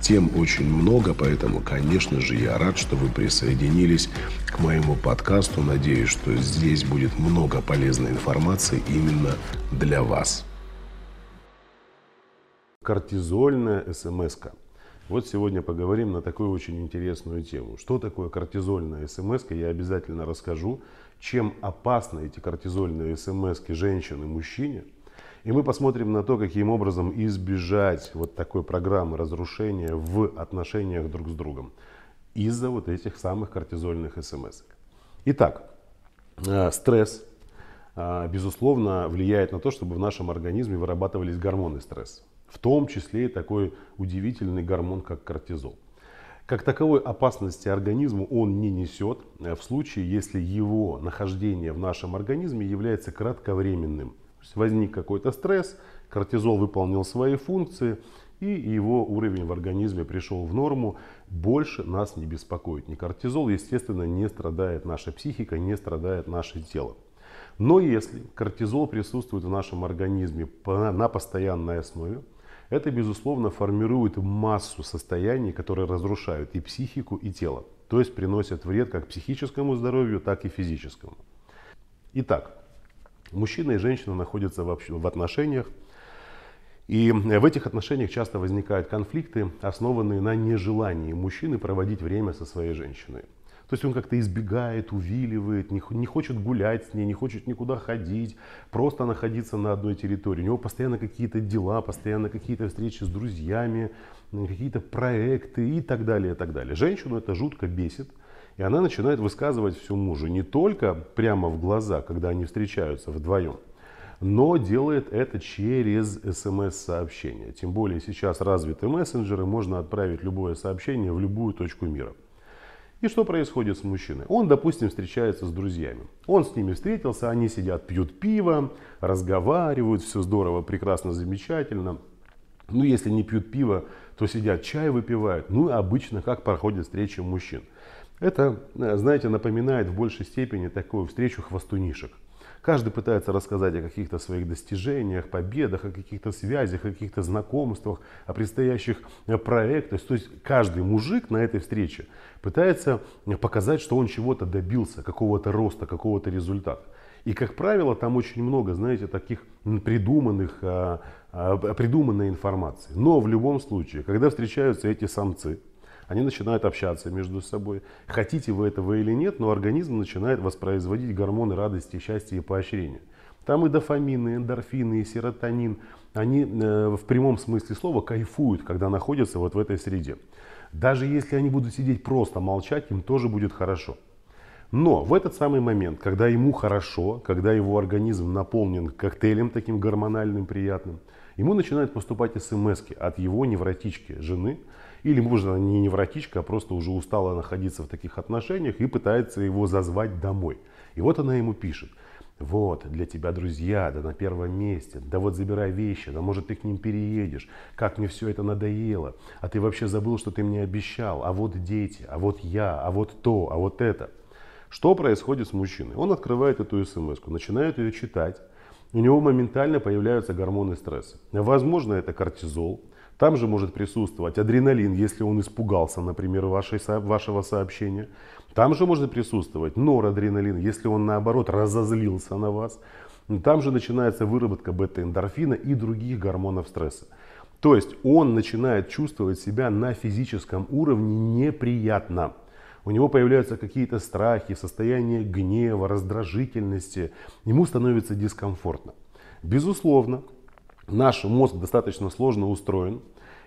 Тем очень много, поэтому, конечно же, я рад, что вы присоединились к моему подкасту. Надеюсь, что здесь будет много полезной информации именно для вас. Кортизольная смс. Вот сегодня поговорим на такую очень интересную тему. Что такое кортизольная смс я обязательно расскажу. Чем опасны эти кортизольные смс женщины, мужчине. И мы посмотрим на то, каким образом избежать вот такой программы разрушения в отношениях друг с другом из-за вот этих самых кортизольных смс. Итак, э, стресс а, безусловно, влияет на то, чтобы в нашем организме вырабатывались гормоны стресса. В том числе и такой удивительный гормон, как кортизол. Как таковой опасности организму он не несет э, в случае, если его нахождение в нашем организме является кратковременным. Возник какой-то стресс, кортизол выполнил свои функции, и его уровень в организме пришел в норму, больше нас не беспокоит. Ни кортизол, естественно, не страдает наша психика, не страдает наше тело. Но если кортизол присутствует в нашем организме на постоянной основе, это, безусловно, формирует массу состояний, которые разрушают и психику, и тело. То есть приносят вред как психическому здоровью, так и физическому. Итак, мужчина и женщина находятся в отношениях, и в этих отношениях часто возникают конфликты, основанные на нежелании мужчины проводить время со своей женщиной. То есть он как-то избегает, увиливает, не, не хочет гулять с ней, не хочет никуда ходить, просто находиться на одной территории. У него постоянно какие-то дела, постоянно какие-то встречи с друзьями, какие-то проекты и так далее, и так далее. Женщину это жутко бесит. И она начинает высказывать всю мужу не только прямо в глаза, когда они встречаются вдвоем, но делает это через смс-сообщение. Тем более сейчас развиты мессенджеры, можно отправить любое сообщение в любую точку мира. И что происходит с мужчиной? Он, допустим, встречается с друзьями. Он с ними встретился, они сидят, пьют пиво, разговаривают, все здорово, прекрасно, замечательно. Ну, если не пьют пиво, то сидят, чай выпивают. Ну, обычно, как проходят встречи мужчин. Это, знаете, напоминает в большей степени такую встречу хвостунишек. Каждый пытается рассказать о каких-то своих достижениях, победах, о каких-то связях, о каких-то знакомствах, о предстоящих э, проектах. То есть каждый мужик на этой встрече пытается э, показать, что он чего-то добился, какого-то роста, какого-то результата. И, как правило, там очень много, знаете, таких придуманных, придуманной информации. Но в любом случае, когда встречаются эти самцы, они начинают общаться между собой. Хотите вы этого или нет, но организм начинает воспроизводить гормоны радости, счастья и поощрения. Там и дофамины, эндорфины, и серотонин. Они э, в прямом смысле слова кайфуют, когда находятся вот в этой среде. Даже если они будут сидеть просто молчать, им тоже будет хорошо. Но в этот самый момент, когда ему хорошо, когда его организм наполнен коктейлем таким гормональным приятным, ему начинают поступать смс от его невротички жены, или, может, она не невротичка, а просто уже устала находиться в таких отношениях и пытается его зазвать домой. И вот она ему пишет. Вот, для тебя друзья, да на первом месте, да вот забирай вещи, да может ты к ним переедешь, как мне все это надоело, а ты вообще забыл, что ты мне обещал, а вот дети, а вот я, а вот то, а вот это. Что происходит с мужчиной? Он открывает эту смс начинает ее читать, у него моментально появляются гормоны стресса. Возможно, это кортизол, там же может присутствовать адреналин, если он испугался, например, вашей, вашего сообщения. Там же может присутствовать норадреналин, если он наоборот разозлился на вас. Там же начинается выработка бета-эндорфина и других гормонов стресса. То есть он начинает чувствовать себя на физическом уровне неприятно. У него появляются какие-то страхи, состояние гнева, раздражительности. Ему становится дискомфортно. Безусловно, Наш мозг достаточно сложно устроен.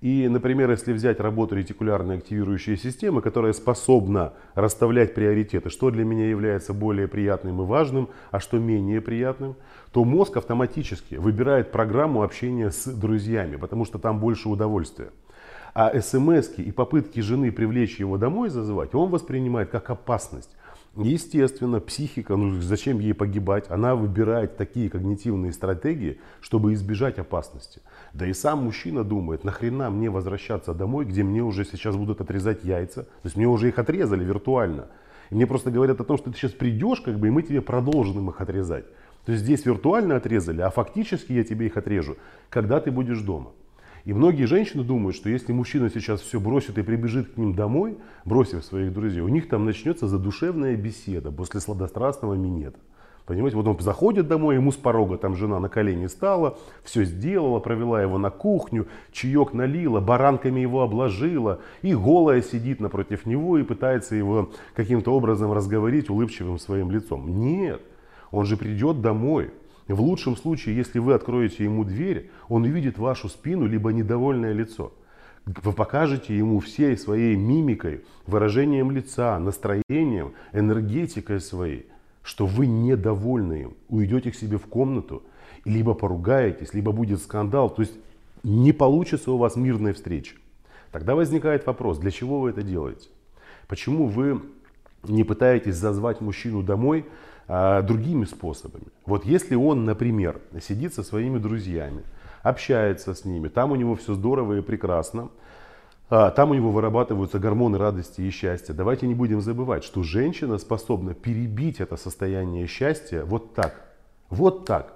И, например, если взять работу ретикулярной активирующей системы, которая способна расставлять приоритеты, что для меня является более приятным и важным, а что менее приятным, то мозг автоматически выбирает программу общения с друзьями, потому что там больше удовольствия. А смс и попытки жены привлечь его домой зазывать, он воспринимает как опасность. Естественно, психика, ну зачем ей погибать, она выбирает такие когнитивные стратегии, чтобы избежать опасности. Да и сам мужчина думает, нахрена мне возвращаться домой, где мне уже сейчас будут отрезать яйца. То есть мне уже их отрезали виртуально. И мне просто говорят о том, что ты сейчас придешь, как бы, и мы тебе продолжим их отрезать. То есть здесь виртуально отрезали, а фактически я тебе их отрежу, когда ты будешь дома. И многие женщины думают, что если мужчина сейчас все бросит и прибежит к ним домой, бросив своих друзей, у них там начнется задушевная беседа после сладострастного минета. Понимаете, вот он заходит домой, ему с порога там жена на колени стала, все сделала, провела его на кухню, чаек налила, баранками его обложила, и голая сидит напротив него и пытается его каким-то образом разговорить улыбчивым своим лицом. Нет, он же придет домой, в лучшем случае, если вы откроете ему дверь, он увидит вашу спину, либо недовольное лицо. Вы покажете ему всей своей мимикой, выражением лица, настроением, энергетикой своей, что вы недовольны им. Уйдете к себе в комнату, либо поругаетесь, либо будет скандал. То есть не получится у вас мирная встреча. Тогда возникает вопрос, для чего вы это делаете? Почему вы не пытаетесь зазвать мужчину домой, а, другими способами. Вот если он, например, сидит со своими друзьями, общается с ними, там у него все здорово и прекрасно, а, там у него вырабатываются гормоны радости и счастья. Давайте не будем забывать, что женщина способна перебить это состояние счастья вот так. Вот так.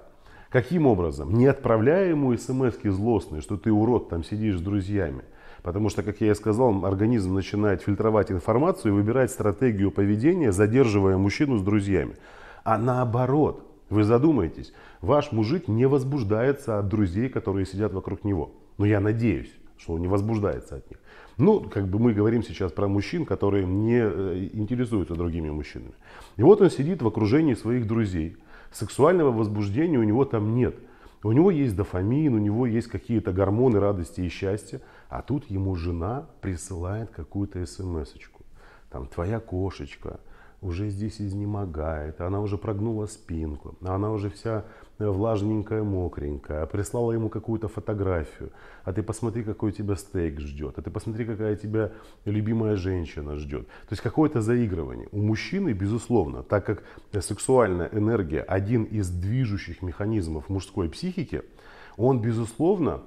Каким образом? Не отправляя ему смс злостные, что ты урод, там сидишь с друзьями – Потому что, как я и сказал, организм начинает фильтровать информацию и выбирать стратегию поведения, задерживая мужчину с друзьями. А наоборот, вы задумаетесь, ваш мужик не возбуждается от друзей, которые сидят вокруг него. Но я надеюсь, что он не возбуждается от них. Ну, как бы мы говорим сейчас про мужчин, которые не э, интересуются другими мужчинами. И вот он сидит в окружении своих друзей. Сексуального возбуждения у него там нет. У него есть дофамин, у него есть какие-то гормоны радости и счастья. А тут ему жена присылает какую-то смс-очку. Там, твоя кошечка уже здесь изнемогает, она уже прогнула спинку, она уже вся влажненькая, мокренькая, прислала ему какую-то фотографию, а ты посмотри, какой тебя стейк ждет, а ты посмотри, какая тебя любимая женщина ждет. То есть какое-то заигрывание. У мужчины, безусловно, так как сексуальная энергия один из движущих механизмов мужской психики, он, безусловно,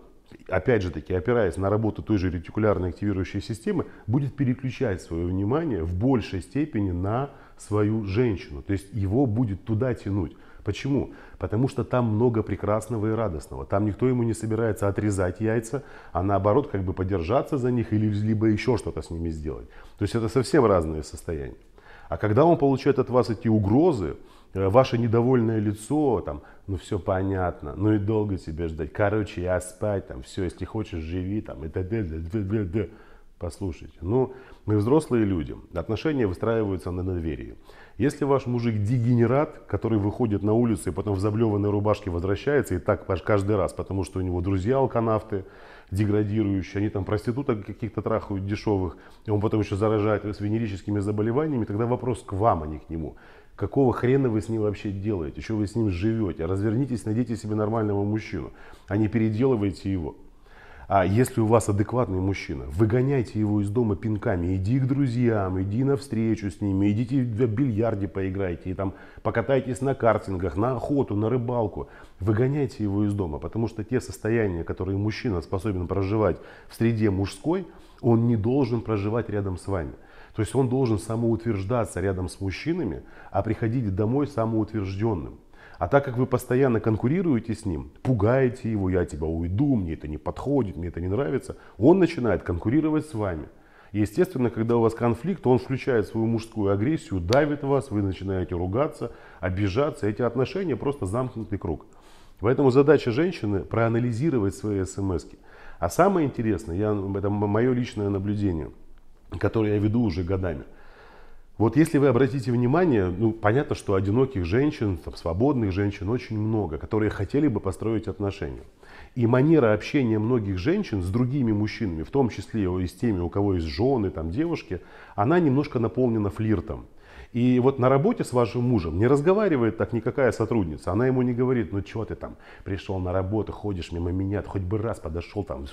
опять же таки, опираясь на работу той же ретикулярной активирующей системы, будет переключать свое внимание в большей степени на свою женщину. То есть его будет туда тянуть. Почему? Потому что там много прекрасного и радостного. Там никто ему не собирается отрезать яйца, а наоборот как бы подержаться за них или либо еще что-то с ними сделать. То есть это совсем разные состояния. А когда он получает от вас эти угрозы, э, ваше недовольное лицо, там, ну все понятно, ну и долго тебе ждать. Короче, я спать, там, все, если хочешь, живи, там, и т.д. Послушайте, ну, мы взрослые люди, отношения выстраиваются на доверии. Если ваш мужик дегенерат, который выходит на улицу и потом в заблеванной рубашке возвращается, и так каждый раз, потому что у него друзья алканавты, деградирующие, они там проституток каких-то трахают дешевых, и он потом еще заражает с венерическими заболеваниями, тогда вопрос к вам, а не к нему. Какого хрена вы с ним вообще делаете? Что вы с ним живете? Развернитесь, найдите себе нормального мужчину, а не переделывайте его. А если у вас адекватный мужчина, выгоняйте его из дома пинками, иди к друзьям, иди на встречу с ними, идите в бильярде поиграйте, и там покатайтесь на картингах, на охоту, на рыбалку. Выгоняйте его из дома, потому что те состояния, которые мужчина способен проживать в среде мужской, он не должен проживать рядом с вами. То есть он должен самоутверждаться рядом с мужчинами, а приходить домой самоутвержденным. А так как вы постоянно конкурируете с ним, пугаете его, я тебя уйду, мне это не подходит, мне это не нравится, он начинает конкурировать с вами. естественно, когда у вас конфликт, он включает свою мужскую агрессию, давит вас, вы начинаете ругаться, обижаться. Эти отношения просто замкнутый круг. Поэтому задача женщины проанализировать свои смс. А самое интересное, я, это мое личное наблюдение, которое я веду уже годами – вот если вы обратите внимание, ну, понятно, что одиноких женщин, там, свободных женщин очень много, которые хотели бы построить отношения. И манера общения многих женщин с другими мужчинами, в том числе и с теми, у кого есть жены, там, девушки, она немножко наполнена флиртом. И вот на работе с вашим мужем не разговаривает так никакая сотрудница. Она ему не говорит, ну что ты там пришел на работу, ходишь мимо меня, хоть бы раз подошел там,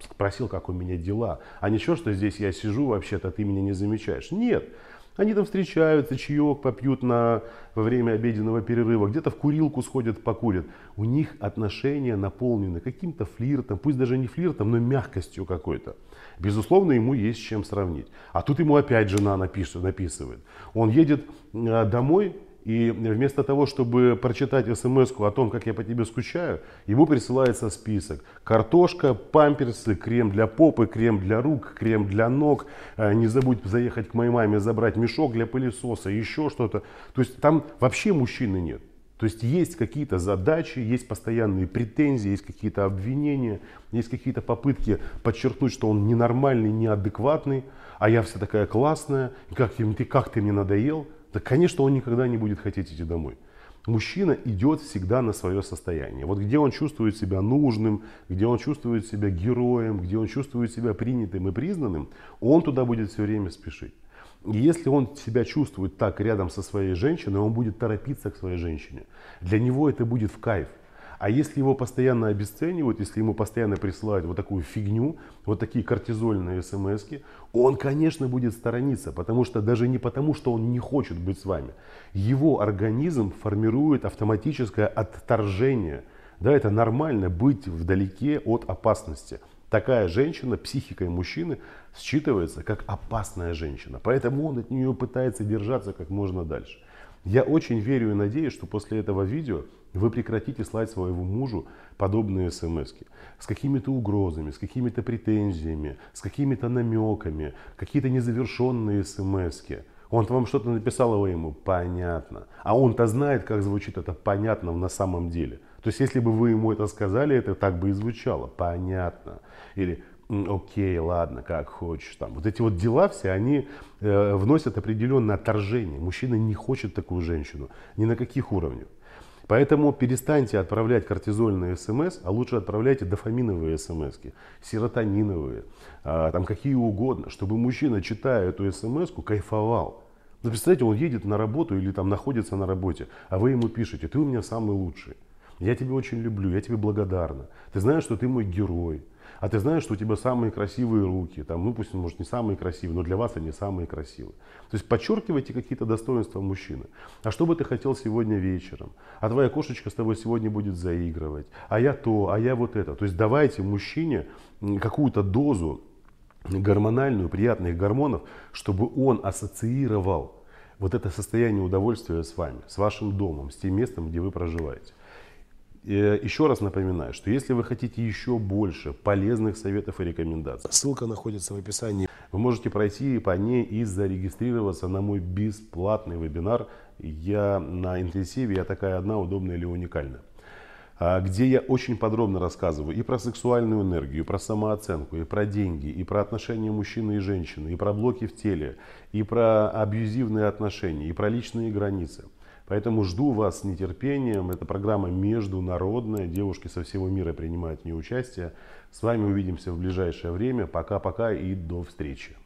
спросил, как у меня дела. А ничего, что здесь я сижу вообще-то, ты меня не замечаешь. Нет. Они там встречаются, чаек попьют на, во время обеденного перерыва, где-то в курилку сходят, покурят. У них отношения наполнены каким-то флиртом, пусть даже не флиртом, но мягкостью какой-то. Безусловно, ему есть с чем сравнить. А тут ему опять жена напишет, написывает. Он едет э, домой, и вместо того, чтобы прочитать смс о том, как я по тебе скучаю, ему присылается список. Картошка, памперсы, крем для попы, крем для рук, крем для ног. Э, не забудь заехать к моей маме, забрать мешок для пылесоса, еще что-то. То есть там вообще мужчины нет. То есть есть какие-то задачи, есть постоянные претензии, есть какие-то обвинения, есть какие-то попытки подчеркнуть, что он ненормальный, неадекватный, а я вся такая классная, как ты, как ты мне надоел. Да, конечно, он никогда не будет хотеть идти домой. Мужчина идет всегда на свое состояние. Вот где он чувствует себя нужным, где он чувствует себя героем, где он чувствует себя принятым и признанным, он туда будет все время спешить. И если он себя чувствует так рядом со своей женщиной, он будет торопиться к своей женщине. Для него это будет в кайф. А если его постоянно обесценивают, если ему постоянно присылают вот такую фигню, вот такие кортизольные смс он, конечно, будет сторониться, потому что даже не потому, что он не хочет быть с вами. Его организм формирует автоматическое отторжение. Да, это нормально быть вдалеке от опасности такая женщина психикой мужчины считывается как опасная женщина. Поэтому он от нее пытается держаться как можно дальше. Я очень верю и надеюсь, что после этого видео вы прекратите слать своему мужу подобные смс с какими-то угрозами, с какими-то претензиями, с какими-то намеками, какие-то незавершенные смс -ки. Он вам что-то написал, а вы ему понятно. А он-то знает, как звучит это понятно на самом деле. То есть, если бы вы ему это сказали, это так бы и звучало. Понятно. Или окей, ладно, как хочешь. Там. Вот эти вот дела все, они э, вносят определенное отторжение. Мужчина не хочет такую женщину. Ни на каких уровнях. Поэтому перестаньте отправлять кортизольные смс, а лучше отправляйте дофаминовые смс, серотониновые, э, там какие угодно, чтобы мужчина, читая эту смс, кайфовал. Ну, представляете, он едет на работу или там находится на работе, а вы ему пишете, ты у меня самый лучший. Я тебя очень люблю, я тебе благодарна. Ты знаешь, что ты мой герой. А ты знаешь, что у тебя самые красивые руки. Там, ну пусть, может, не самые красивые, но для вас они самые красивые. То есть подчеркивайте какие-то достоинства мужчины. А что бы ты хотел сегодня вечером? А твоя кошечка с тобой сегодня будет заигрывать. А я то, а я вот это. То есть давайте мужчине какую-то дозу гормональную, приятных гормонов, чтобы он ассоциировал вот это состояние удовольствия с вами, с вашим домом, с тем местом, где вы проживаете. Э, еще раз напоминаю, что если вы хотите еще больше полезных советов и рекомендаций, ссылка находится в описании. Вы можете пройти по ней и зарегистрироваться на мой бесплатный вебинар. Я на интенсиве, я такая одна, удобная или уникальная а, где я очень подробно рассказываю и про сексуальную энергию, и про самооценку, и про деньги, и про отношения мужчины и женщины, и про блоки в теле, и про абьюзивные отношения, и про личные границы. Поэтому жду вас с нетерпением. Эта программа международная. Девушки со всего мира принимают в ней участие. С вами увидимся в ближайшее время. Пока-пока и до встречи.